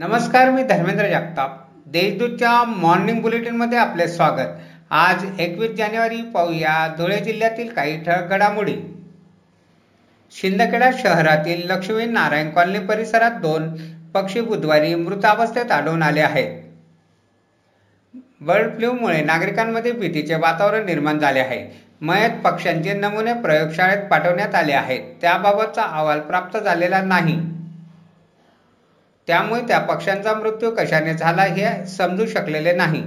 नमस्कार मी धर्मेंद्र जगताप. देशदूतच्या मॉर्निंग बुलेटिनमध्ये आपले स्वागत. आज एकवीस जानेवारी पाहूया धुळे जिल्ह्यातील काही ठळक घडामोडी. शिंदखेडा शहरातील लक्ष्मी नारायण कॉलनी परिसरात दोन पक्षी बुधवारी मृतावस्थेत आढळून आले आहेत. बर्ड फ्लूमुळे नागरिकांमध्ये भीतीचे वातावरण निर्माण झाले आहे. मयत पक्ष्यांचे नमुने प्रयोगशाळेत पाठवण्यात आले आहेत. त्याबाबतचा अहवाल प्राप्त झालेला नाही. त्यामुळे त्या पक्ष्यांचा मृत्यू कशाने झाला हे समजू शकलेले नाही.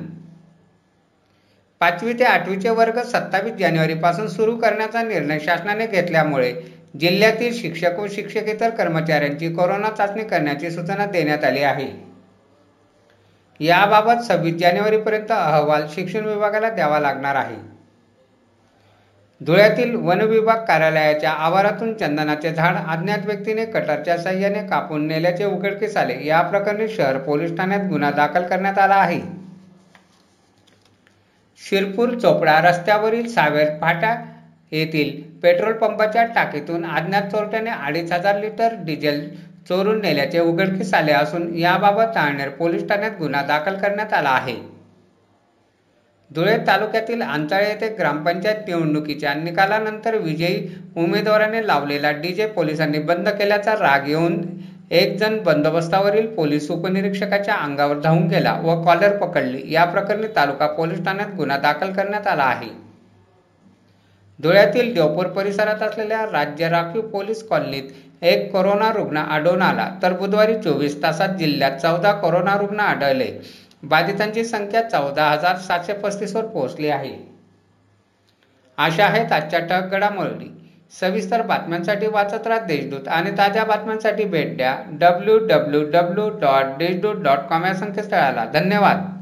पाचवी ते आठवीचे वर्ग सत्तावीस जानेवारीपासून सुरू करण्याचा निर्णय शासनाने घेतल्यामुळे जिल्ह्यातील शिक्षक व शिक्षकेतर कर्मचाऱ्यांची कोरोना चाचणी करण्याची सूचना देण्यात आली आहे. याबाबत सव्वीस जानेवारीपर्यंत अहवाल शिक्षण विभागाला द्यावा लागणार आहे. धुळ्यातील वनविभाग कार्यालयाच्या आवारातून चंदनाचे झाड अज्ञात व्यक्तीने कटरच्या साह्याने कापून नेल्याचे उघडकीस आले. या प्रकरणी शहर पोलीस ठाण्यात गुन्हा दाखल करण्यात आला आहे. शिरपूर चोपडा रस्त्यावरील सावेर फाटा येथील पेट्रोल पंपाच्या टाकीतून अज्ञात चोरट्याने अडीच हजार लिटर डिझेल चोरून नेल्याचे उघडकीस आले असून याबाबत ताळनेर पोलीस ठाण्यात गुन्हा दाखल करण्यात आला आहे. धुळे तालुक्यातील आंचाळे येथे ग्रामपंचायत निवडणुकीच्या निकालानंतर विजयी उमेदवाराने लावलेला डीजे पोलिसांनी बंद केल्याचा राग येऊन एक जण बंदोबस्तावरील पोलीस उपनिरीक्षकाच्या अंगावर धावून गेला व कॉलर पकडली. या प्रकरणी तालुका पोलीस ठाण्यात गुन्हा दाखल करण्यात आला आहे. धुळ्यातील देवपूर परिसरात असलेल्या राज्य राखीव पोलीस कॉलनीत एक कोरोना रुग्ण आढळून आला. तर बुधवारी चोवीस तासात जिल्ह्यात चौदा कोरोना रुग्ण आढळले. बाधितांची संख्या चौदा हजार सातशे पस्तीसवर पोहोचली आहे. अशा आहेत आजच्या टक घडामोडी. सविस्तर बातम्यांसाठी वाचत राहा देशदूत आणि ताज्या बातम्यांसाठी भेट द्या W W W dot Deshdoot dot com या संकेतस्थळाला. धन्यवाद.